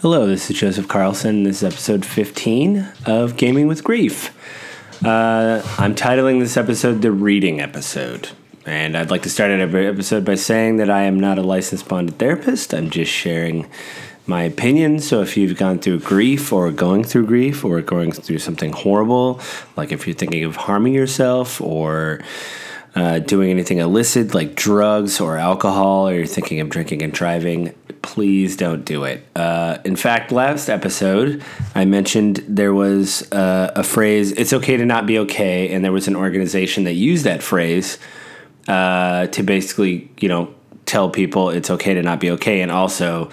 Hello, this is Joseph Carlson. This is episode 15 of Gaming with Grief. Uh, I'm titling this episode the reading episode. And I'd like to start every episode by saying that I am not a licensed bonded therapist. I'm just sharing my opinion. So if you've gone through grief or going through grief or going through something horrible, like if you're thinking of harming yourself or uh, doing anything illicit like drugs or alcohol, or you're thinking of drinking and driving, please don't do it. Uh, in fact, last episode, I mentioned there was uh, a phrase, it's okay to not be okay, and there was an organization that used that phrase uh, to basically, you know, tell people it's okay to not be okay, and also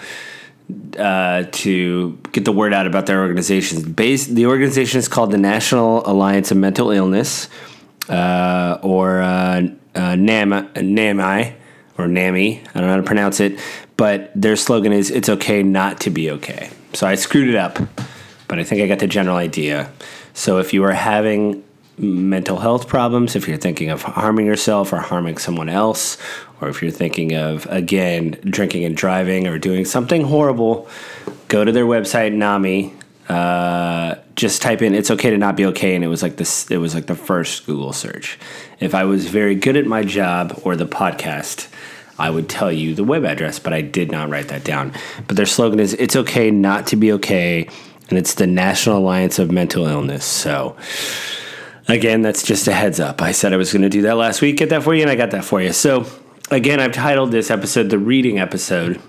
uh, to get the word out about their organization. The organization is called the National Alliance of Mental Illness uh, or uh, uh, NAMI or NAMI. I don't know how to pronounce it, but their slogan is "It's okay not to be okay." So I screwed it up, but I think I got the general idea. So if you are having mental health problems, if you're thinking of harming yourself or harming someone else, or if you're thinking of again drinking and driving or doing something horrible, go to their website NAMI uh, just type in "it's okay to not be okay," and it was like this. It was like the first Google search. If I was very good at my job or the podcast, I would tell you the web address, but I did not write that down. But their slogan is "It's okay not to be okay," and it's the National Alliance of Mental Illness. So. Again, that's just a heads up. I said I was going to do that last week, get that for you, and I got that for you. So, again, I've titled this episode the reading episode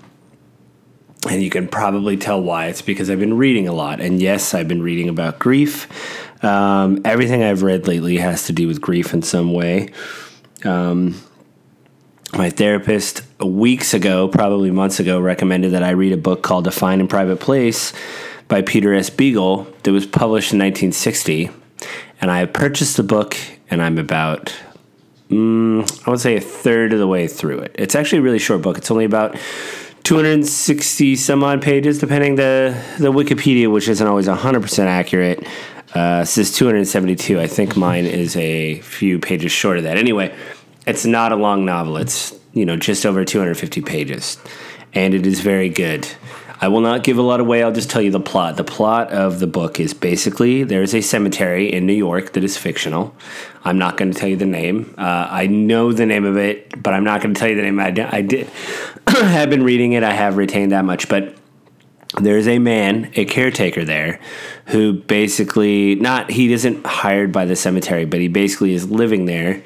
and you can probably tell why. It's because I've been reading a lot. And yes, I've been reading about grief. Um, everything I've read lately has to do with grief in some way. Um, my therapist weeks ago, probably months ago, recommended that I read a book called A Fine and Private Place by Peter S. Beagle that was published in 1960. And I purchased the book, and I'm about, mm, I would say, a third of the way through it. It's actually a really short book. It's only about 260 some odd pages, depending the the Wikipedia, which isn't always 100% accurate, uh, says 272. I think mine is a few pages short of that. Anyway, it's not a long novel. It's you know just over 250 pages, and it is very good. I will not give a lot away. I'll just tell you the plot. The plot of the book is basically there's a cemetery in New York that is fictional. I'm not going to tell you the name. Uh, I know the name of it, but I'm not going to tell you the name. I, I did have been reading it. I have retained that much, but there's a man, a caretaker there, who basically not he isn't hired by the cemetery, but he basically is living there,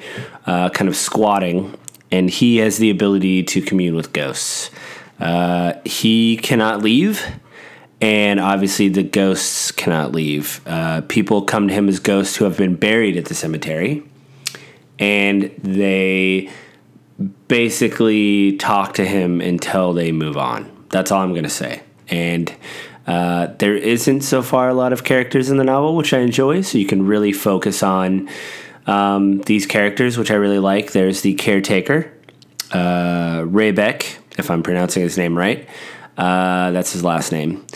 uh, kind of squatting, and he has the ability to commune with ghosts. Uh, he cannot leave, and obviously the ghosts cannot leave. Uh, people come to him as ghosts who have been buried at the cemetery, and they basically talk to him until they move on. That's all I'm going to say. And uh, there isn't so far a lot of characters in the novel, which I enjoy, so you can really focus on um, these characters, which I really like. There's the caretaker, uh, Raybeck, if I'm pronouncing his name right. Uh, that's his last name.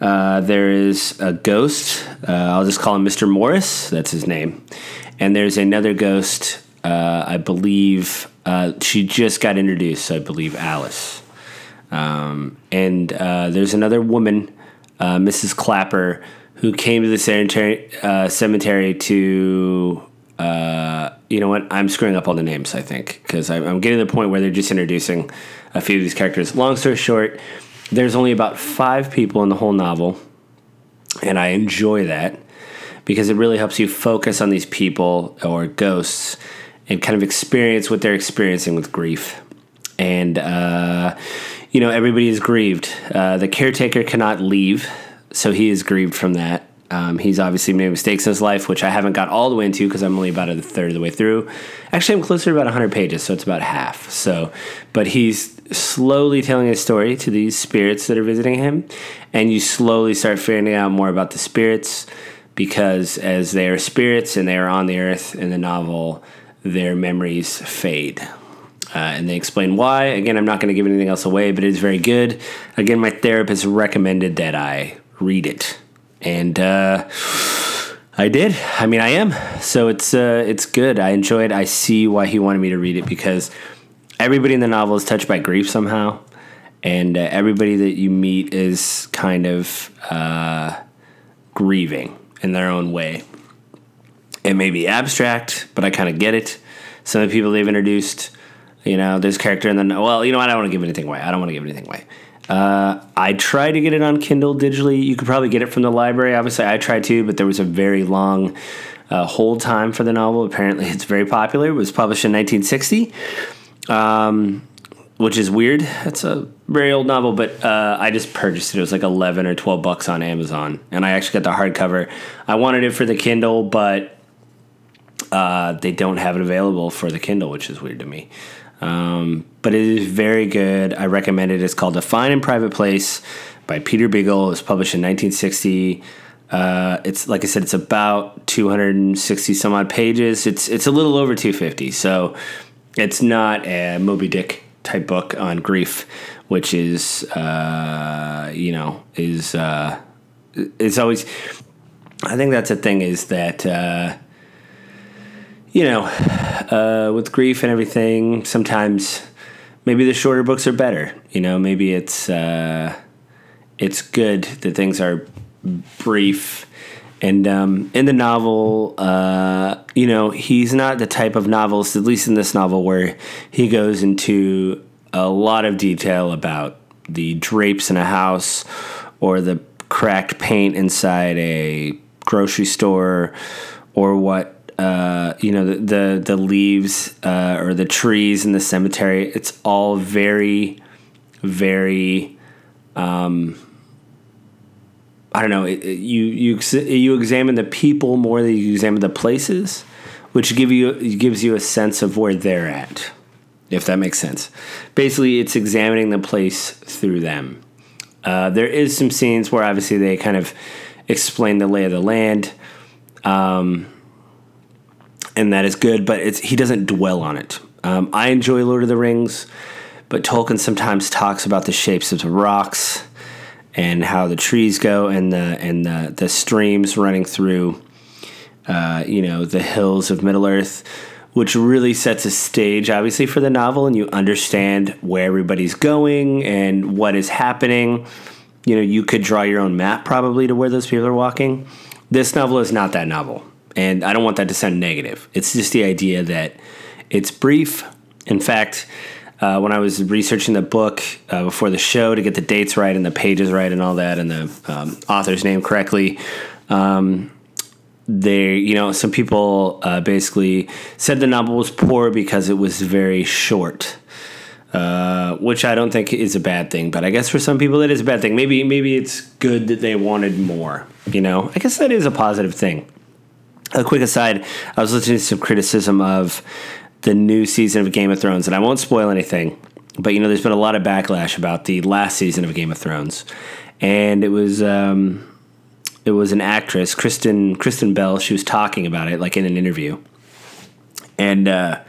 Uh, there is a ghost. Uh, I'll just call him Mr. Morris. That's his name. And there's another ghost. Uh, I believe uh, she just got introduced. I believe Alice. Um, and uh, there's another woman, Mrs. Clapper, who came to the cemetery, cemetery to uh, you know what? I'm screwing up all the names, I think, because I'm getting to the point where they're just introducing a few of these characters. Long story short, there's only about five people in the whole novel, and I enjoy that because it really helps you focus on these people or ghosts and kind of experience what they're experiencing with grief. And, uh, you know, everybody is grieved. Uh, the caretaker cannot leave, so he is grieved from that. Um, he's obviously made mistakes in his life, which I haven't got all the way into because I'm only about a third of the way through. Actually, I'm closer to about 100 pages, so it's about half. So, but he's slowly telling his story to these spirits that are visiting him, and you slowly start finding out more about the spirits because as they are spirits and they are on the earth in the novel, their memories fade. Uh, and they explain why. Again, I'm not going to give anything else away, but it is very good. Again, my therapist recommended that I read it and uh, I did. I mean, I am. So it's uh, it's good. I enjoy it. I see why he wanted me to read it because everybody in the novel is touched by grief somehow, and uh, everybody that you meet is kind of uh, grieving in their own way. It may be abstract, but I kind of get it. Some of the people they've introduced, you know, this character, and then, well, you know? I don't want to give anything away. I don't want to give anything away. Uh, I tried to get it on Kindle digitally. You could probably get it from the library. Obviously, I tried to, but there was a very long uh, hold time for the novel. Apparently, it's very popular. It was published in 1960, um, which is weird. It's a very old novel, but uh, I just purchased it. It was like 11 or 12 bucks on Amazon, and I actually got the hardcover. I wanted it for the Kindle, but uh, they don't have it available for the Kindle, which is weird to me. Um, but it is very good. I recommend it. It's called A Fine and Private Place by Peter Beagle. It was published in 1960. Uh, it's like I said, it's about 260 some odd pages. It's it's a little over 250, so it's not a Moby Dick type book on grief, which is uh, you know is uh, is always. I think that's a thing is that uh, you know, uh, with grief and everything, sometimes maybe the shorter books are better. You know, maybe it's uh, it's good that things are brief. And um, in the novel, uh, you know, he's not the type of novelist, at least in this novel, where he goes into a lot of detail about the drapes in a house or the cracked paint inside a grocery store or what uh, you know the the, the leaves uh, or the trees in the cemetery. It's all very, very. Um, I don't know. It, it, you you you examine the people more than you examine the places, which give you gives you a sense of where they're at, if that makes sense. Basically, it's examining the place through them. Uh, there is some scenes where obviously they kind of explain the lay of the land. Um, and that is good. But it's he doesn't dwell on it. Um, I enjoy Lord of the Rings, but Tolkien sometimes talks about the shapes of the rocks and how the trees go and the and the, the streams running through, uh, you know, the hills of Middle Earth, which really sets a stage, obviously, for the novel, and you understand where everybody's going and what is happening. You know, you could draw your own map probably to where those people are walking. This novel is not that novel. And I don't want that to sound negative. It's just the idea that it's brief. In fact, uh, when I was researching the book uh, before the show to get the dates right and the pages right and all that and the um, author's name correctly, um, they, you know, some people uh, basically said the novel was poor because it was very short. Uh, which I don't think is a bad thing, but I guess for some people it is a bad thing. Maybe maybe it's good that they wanted more. You know, I guess that is a positive thing a quick aside, I was listening to some criticism of the new season of Game of Thrones, and I won't spoil anything, but you know, there's been a lot of backlash about the last season of Game of Thrones, and it was um, it was an actress, Kristen Kristen Bell. She was talking about it like in an interview, and. Uh,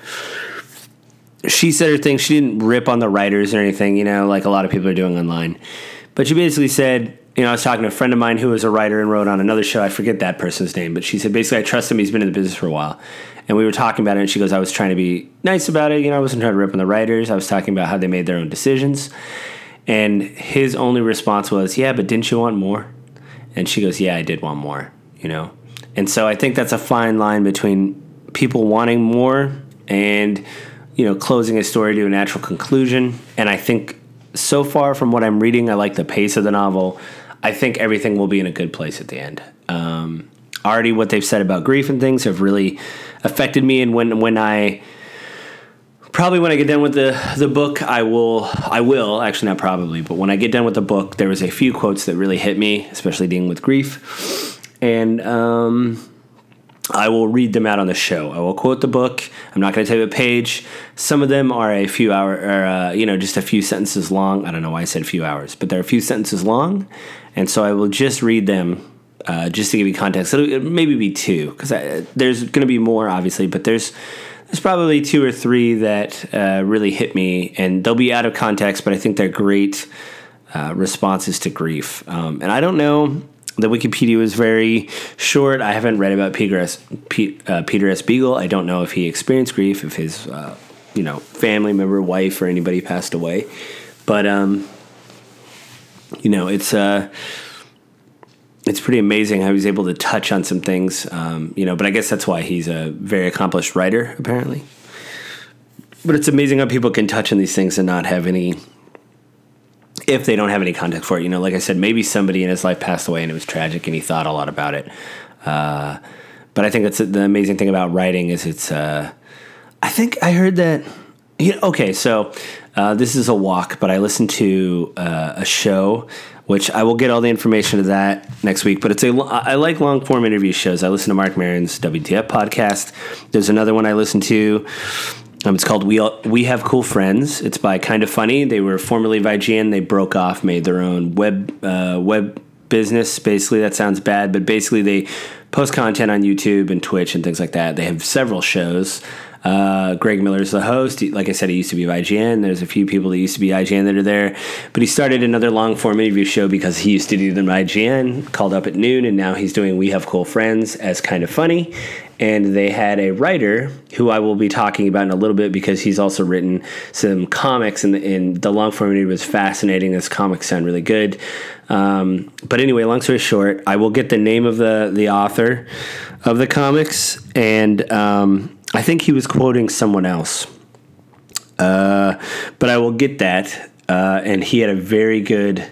she said her thing. She didn't rip on the writers or anything, you know, like a lot of people are doing online. But she basically said you know, I was talking to a friend of mine who was a writer and wrote on another show. I forget that person's name, but she said basically, I trust him. He's been in the business for a while. And we were talking about it, and she goes, I was trying to be nice about it. You know, I wasn't trying to rip on the writers. I was talking about how they made their own decisions. And his only response was, Yeah, but didn't you want more? And she goes, Yeah, I did want more, you know? And so I think that's a fine line between people wanting more and, you know, closing a story to a natural conclusion. And I think so far from what I'm reading, I like the pace of the novel. I think everything will be in a good place at the end. Um, already, what they've said about grief and things have really affected me. And when when I probably when I get done with the the book, I will I will actually not probably, but when I get done with the book, there was a few quotes that really hit me, especially dealing with grief, and um, I will read them out on the show. I will quote the book. I'm not going to tell you a page. Some of them are a few hour, or uh, you know, just a few sentences long. I don't know why I said a few hours, but they're a few sentences long, and so I will just read them uh, just to give you context. It'll maybe be two because there's going to be more, obviously, but there's there's probably two or three that uh, really hit me, and they'll be out of context, but I think they're great uh, responses to grief. Um, and I don't know the Wikipedia was very short. I haven't read about Peter S. P, uh, Peter S. Beagle. I don't know if he experienced grief, if his uh, you know family member, wife, or anybody passed away. But um, you know, it's uh, it's pretty amazing how he's able to touch on some things. Um, you know, but I guess that's why he's a very accomplished writer, apparently. But it's amazing how people can touch on these things and not have any if they don't have any context for it. You know, like I said, maybe somebody in his life passed away and it was tragic and he thought a lot about it. Uh, but I think that's the amazing thing about writing is it's. Uh, I think I heard that. You know, okay, so uh, this is a walk, but I listened to uh, a show, which I will get all the information of that next week. But it's a I like long form interview shows. I listen to Mark Maron's WTF podcast. There's another one I listen to um, it's called we All, we have cool friends. It's by Kind of Funny. They were formerly of IGN. They broke off, made their own web uh, web business. Basically, that sounds bad, but basically they post content on YouTube and Twitch and things like that. They have several shows. Uh, Greg is the host. He, like I said, he used to be of IGN. There's a few people that used to be IGN that are there. But he started another long form interview show because he used to do them IGN, called up at noon, and now he's doing We Have Cool Friends as kind of funny and they had a writer who I will be talking about in a little bit because he's also written some comics, and the, and the long form was fascinating. His comics sound really good. Um, but anyway, long story short, I will get the name of the the author of the comics, and um, I think he was quoting someone else. Uh, but I will get that, uh, and he had a very good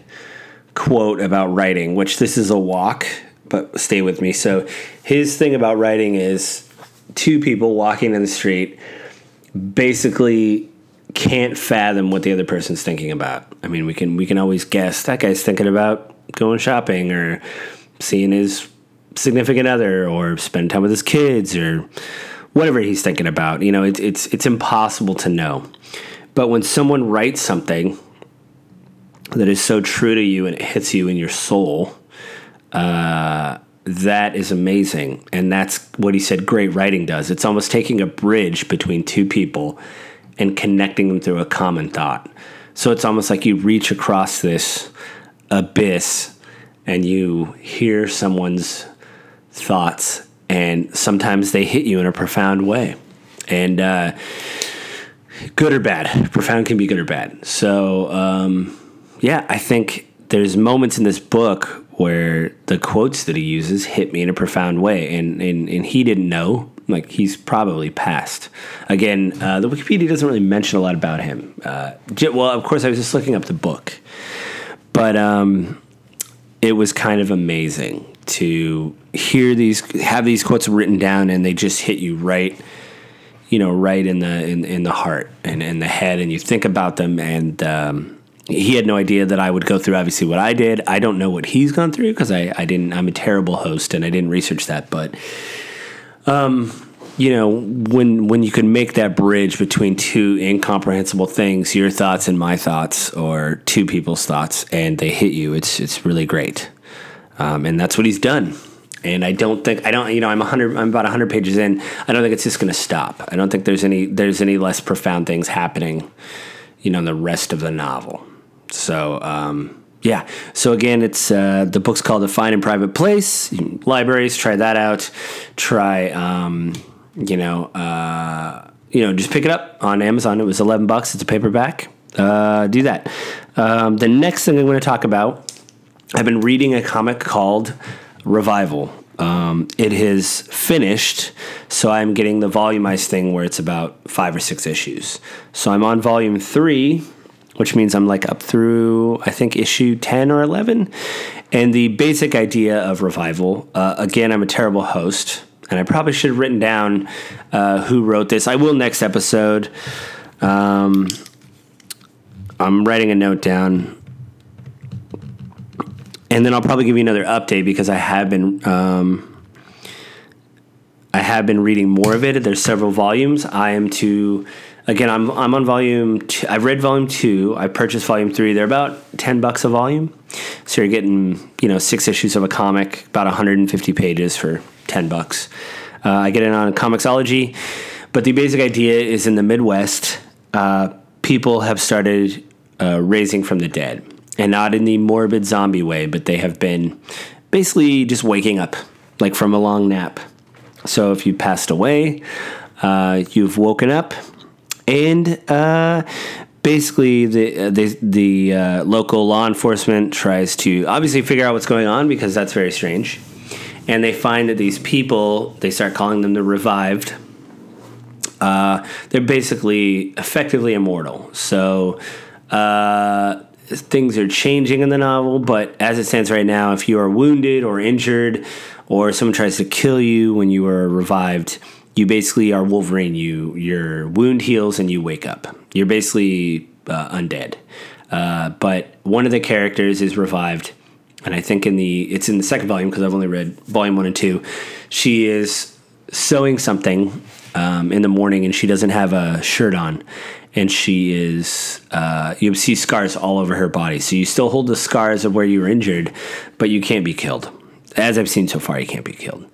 quote about writing, which this is a walk but stay with me. So his thing about writing is two people walking in the street basically can't fathom what the other person's thinking about. I mean, we can we can always guess that guy's thinking about going shopping or seeing his significant other or spending time with his kids or whatever he's thinking about. You know, it, it's it's impossible to know. But when someone writes something that is so true to you and it hits you in your soul, uh, that is amazing. And that's what he said great writing does. It's almost taking a bridge between two people and connecting them through a common thought. So it's almost like you reach across this abyss and you hear someone's thoughts, and sometimes they hit you in a profound way. And uh, good or bad, profound can be good or bad. So, um, yeah, I think there's moments in this book where the quotes that he uses hit me in a profound way, and and, and he didn't know. Like he's probably passed. Again, uh, the Wikipedia doesn't really mention a lot about him. Uh, well, of course, I was just looking up the book, but um, it was kind of amazing to hear these, have these quotes written down, and they just hit you right, you know, right in the in, in the heart and in the head, and you think about them, and um, he had no idea that I would go through obviously what I did. I don't know what he's gone through because I, I didn't I'm a terrible host and I didn't research that. But um, you know, when when you can make that bridge between two incomprehensible things, your thoughts and my thoughts, or two people's thoughts, and they hit you, it's it's really great. Um, and that's what he's done. And I don't think I don't you know I'm hundred I'm about hundred pages in. I don't think it's just going to stop. I don't think there's any there's any less profound things happening, you know, in the rest of the novel. So um, yeah. So again, it's uh, the book's called A Fine and Private Place. Libraries, try that out. Try um, you know uh, you know just pick it up on Amazon. It was eleven bucks. It's a paperback. Uh, do that. Um, the next thing I'm going to talk about, I've been reading a comic called Revival. Um, it has finished, so I'm getting the volumized thing where it's about five or six issues. So I'm on volume three which means I'm like up through, I think, issue 10 or 11. And the basic idea of revival uh, again, I'm a terrible host, and I probably should have written down uh, who wrote this. I will next episode. Um, I'm writing a note down. And then I'll probably give you another update because I have been. Um, I have been reading more of it. There's several volumes. I am to again, I'm I'm on volume. Two. I've read volume two. I purchased volume three. They're about ten bucks a volume, so you're getting you know six issues of a comic, about 150 pages for ten bucks. Uh, I get it on Comixology, but the basic idea is in the Midwest, uh, people have started uh, raising from the dead, and not in the morbid zombie way, but they have been basically just waking up, like from a long nap. So if you passed away, uh, you've woken up and uh, basically the uh, the, the uh, local law enforcement tries to obviously figure out what's going on because that's very strange. And they find that these people they start calling them the revived uh, they're basically effectively immortal. So uh, things are changing in the novel but as it stands right now if you are wounded or injured or someone tries to kill you when you are revived you basically are wolverine you your wound heals and you wake up you're basically uh, undead uh, but one of the characters is revived and I think in the it's in the second volume because I've only read volume one and two. She is sewing something um, in the morning, and she doesn't have a shirt on, and she is uh, you see scars all over her body. So you still hold the scars of where you were injured, but you can't be killed. As I've seen so far, you can't be killed.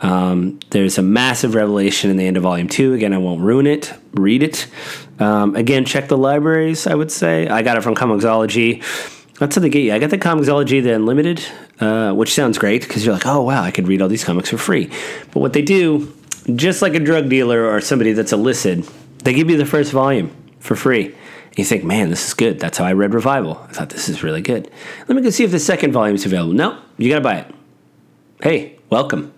Um, there's a massive revelation in the end of volume two. Again, I won't ruin it. Read it. Um, again, check the libraries. I would say I got it from Comixology that's how they get you. I got the Comixology, the Unlimited, uh, which sounds great because you're like, oh, wow, I could read all these comics for free. But what they do, just like a drug dealer or somebody that's illicit, they give you the first volume for free. And you think, man, this is good. That's how I read Revival. I thought this is really good. Let me go see if the second volume is available. No, you got to buy it. Hey, welcome.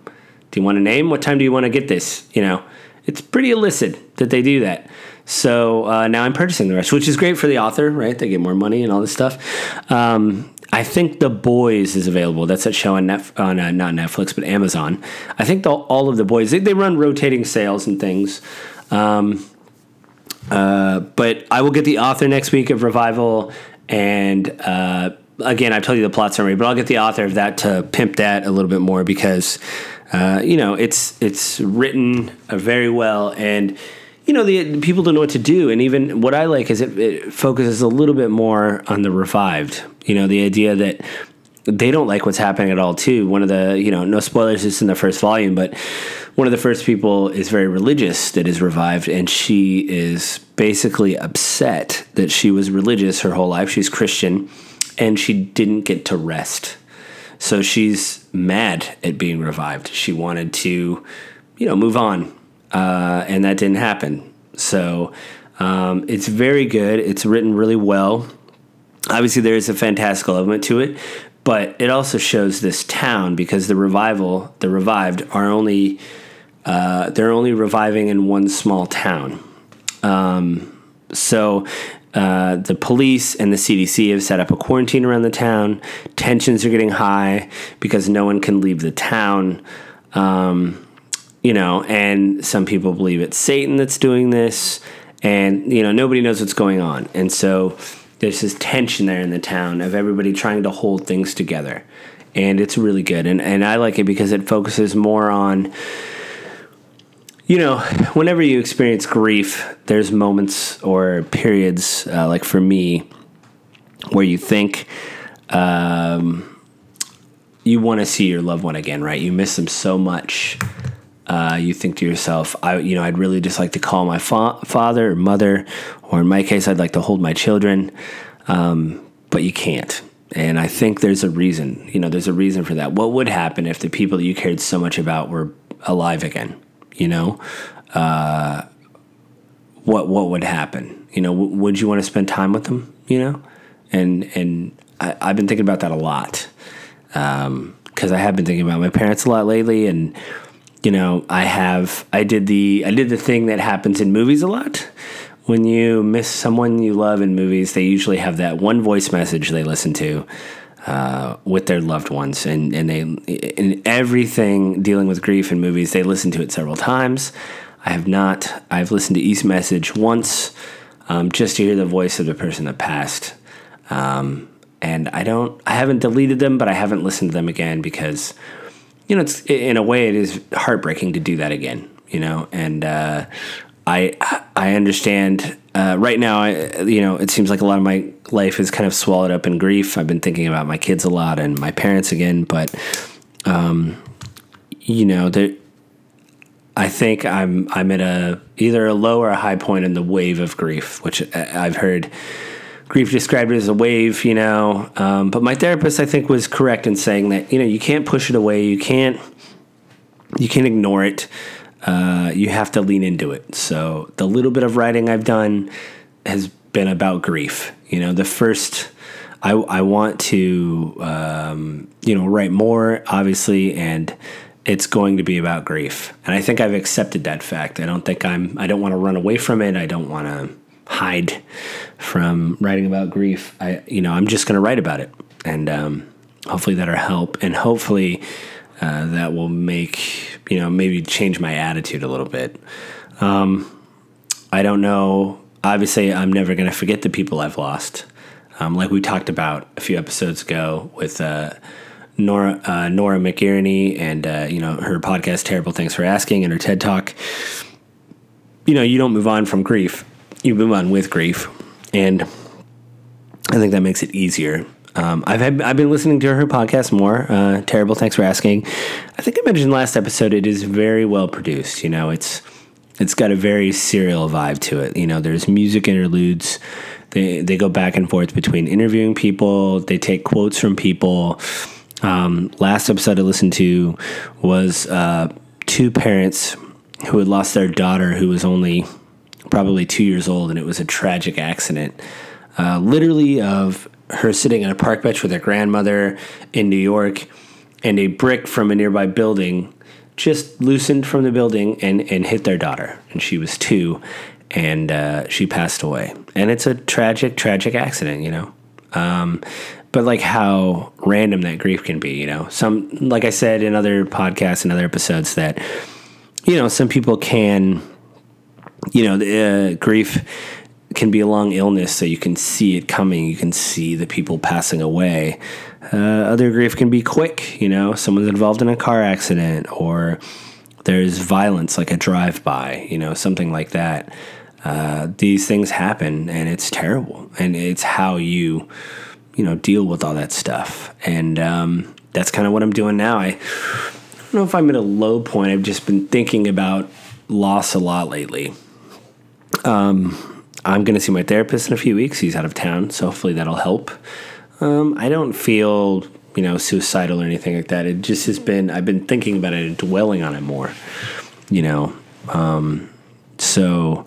Do you want a name? What time do you want to get this? You know, it's pretty illicit that they do that. So uh, now I'm purchasing the rest, which is great for the author, right? They get more money and all this stuff. Um, I think The Boys is available. That's a show on, Netf- on uh, not Netflix, but Amazon. I think the, all of The Boys, they, they run rotating sales and things. Um, uh, but I will get the author next week of Revival. And uh, again, I've told you the plot summary, but I'll get the author of that to pimp that a little bit more because, uh, you know, it's, it's written very well. And you know, the people don't know what to do, and even what I like is it, it focuses a little bit more on the revived. You know, the idea that they don't like what's happening at all too one of the you know no spoilers it's in the first volume but one of the first people is very religious that is revived and she is basically upset that she was religious her whole life she's christian and she didn't get to rest so she's mad at being revived she wanted to you know move on uh, and that didn't happen. So um, it's very good. It's written really well. Obviously, there is a fantastical element to it, but it also shows this town because the revival, the revived, are only uh, they're only reviving in one small town. Um, so uh, the police and the CDC have set up a quarantine around the town. Tensions are getting high because no one can leave the town. Um, you know, and some people believe it's Satan that's doing this, and you know, nobody knows what's going on, and so there's this tension there in the town of everybody trying to hold things together, and it's really good, and and I like it because it focuses more on. You know, whenever you experience grief, there's moments or periods, uh, like for me, where you think um, you want to see your loved one again, right? You miss them so much uh, you think to yourself, I, you know, I'd really just like to call my fa- father or mother, or in my case, I'd like to hold my children, um, but you can't. And I think there's a reason. You know, there's a reason for that. What would happen if the people that you cared so much about were alive again? You know, uh, what what would happen? You know, w- would you want to spend time with them? You know, and and I, have been thinking about that a lot because um, I have been thinking about my parents a lot lately, and you know, I have I did the I did the thing that happens in movies a lot. When you miss someone you love in movies, they usually have that one voice message they listen to uh, with their loved ones, and and they in everything dealing with grief in movies, they listen to it several times. I have not. I've listened to each message once, um, just to hear the voice of the person that passed. Um, and I don't. I haven't deleted them, but I haven't listened to them again because you know, it's in a way it is heartbreaking to do that again. You know, and uh, I I understand. Uh, right now, I, you know, it seems like a lot of my life is kind of swallowed up in grief. I've been thinking about my kids a lot and my parents again, but um, you know, there. I think I'm I'm at a either a low or a high point in the wave of grief, which I've heard grief described as a wave, you know. Um, but my therapist, I think, was correct in saying that you know you can't push it away, you can't you can't ignore it. Uh, you have to lean into it. So the little bit of writing I've done has been about grief. You know, the first I I want to um, you know write more, obviously, and it's going to be about grief. And I think I've accepted that fact. I don't think I'm. I don't want to run away from it. I don't want to hide from writing about grief. I you know I'm just going to write about it, and um, hopefully that'll help, and hopefully. Uh, that will make you know maybe change my attitude a little bit. Um, I don't know. Obviously, I'm never going to forget the people I've lost. Um, like we talked about a few episodes ago with uh, Nora uh, Nora and uh, you know her podcast "Terrible Thanks for Asking" and her TED Talk. You know, you don't move on from grief; you move on with grief, and I think that makes it easier. Um, I've had, I've been listening to her podcast more. Uh, Terrible Thanks for Asking. I think I mentioned last episode. It is very well produced. You know, it's it's got a very serial vibe to it. You know, there's music interludes. They they go back and forth between interviewing people. They take quotes from people. Um, last episode I listened to was uh, two parents who had lost their daughter, who was only probably two years old, and it was a tragic accident. Uh, literally, of her sitting on a park bench with her grandmother in New York, and a brick from a nearby building just loosened from the building and, and hit their daughter. And she was two, and uh, she passed away. And it's a tragic, tragic accident, you know. Um, but like how random that grief can be, you know. Some, like I said in other podcasts and other episodes, that you know some people can, you know, uh, grief can be a long illness, so you can see it coming. You can see the people passing away. Uh, other grief can be quick, you know, someone's involved in a car accident or there's violence like a drive by, you know, something like that. Uh, these things happen and it's terrible. And it's how you, you know, deal with all that stuff. And um, that's kind of what I'm doing now. I, I don't know if I'm at a low point. I've just been thinking about loss a lot lately. Um, I'm going to see my therapist in a few weeks. He's out of town, so hopefully that'll help. Um, I don't feel you know suicidal or anything like that. It just has been I've been thinking about it and dwelling on it more. You know, um, so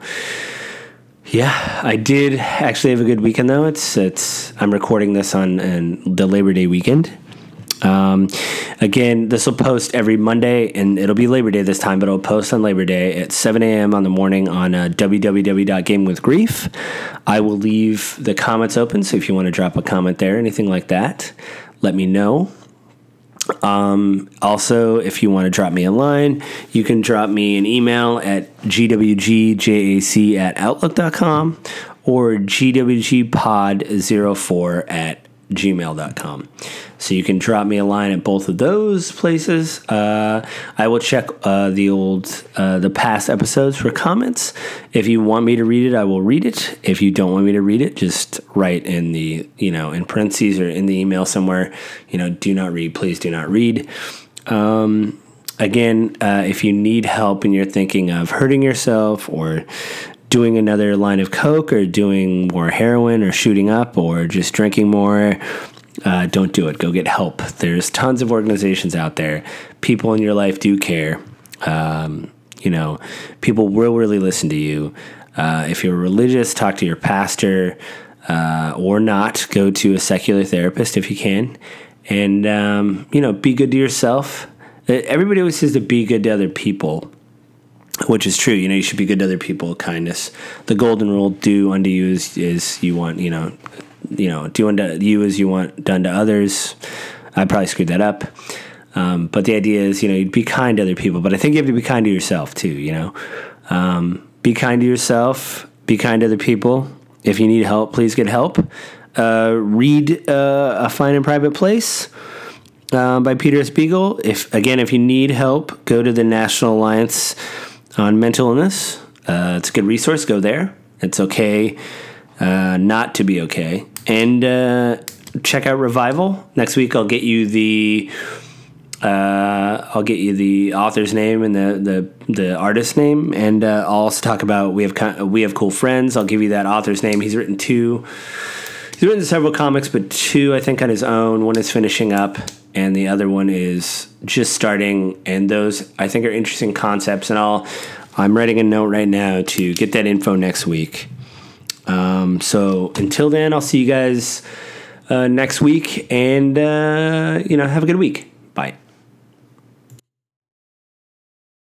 yeah, I did actually have a good weekend though. It's it's I'm recording this on, the Labor Day weekend. Um, again, this will post every Monday, and it'll be Labor Day this time, but it'll post on Labor Day at 7 a.m. on the morning on uh, www.gamewithgrief. I will leave the comments open, so if you want to drop a comment there, anything like that, let me know. Um, also, if you want to drop me a line, you can drop me an email at gwgjac at outlook.com or gwgpod04 at gmail.com. So you can drop me a line at both of those places. Uh, I will check uh, the old, uh, the past episodes for comments. If you want me to read it, I will read it. If you don't want me to read it, just write in the, you know, in parentheses or in the email somewhere, you know, do not read, please do not read. Um, again, uh, if you need help and you're thinking of hurting yourself or doing another line of coke or doing more heroin or shooting up or just drinking more uh, don't do it. Go get help. There's tons of organizations out there. People in your life do care. Um, you know people will really listen to you. Uh, if you're religious talk to your pastor uh, or not. Go to a secular therapist if you can. And um, you know be good to yourself. Everybody always says to be good to other people which is true. You know, you should be good to other people. Kindness. The golden rule: do unto you as, as you want. You know, you know, do unto you as you want done to others. I probably screwed that up. Um, but the idea is, you know, you'd be kind to other people. But I think you have to be kind to yourself too. You know, um, be kind to yourself. Be kind to other people. If you need help, please get help. Uh, read uh, a fine and private place. Uh, by Peter S. Beagle. If again, if you need help, go to the National Alliance on mental illness. Uh, it's a good resource. Go there. It's okay uh, not to be okay. And uh, check out Revival. Next week, I'll get you the. Uh, I'll get you the author's name and the the, the artist's name, and uh, I'll also talk about we have we have cool friends. I'll give you that author's name. He's written two. He's written several comics, but two I think on his own. One is finishing up, and the other one is just starting. And those I think are interesting concepts. And I'll I'm writing a note right now to get that info next week. Um, so until then, I'll see you guys uh, next week, and uh, you know, have a good week. Bye.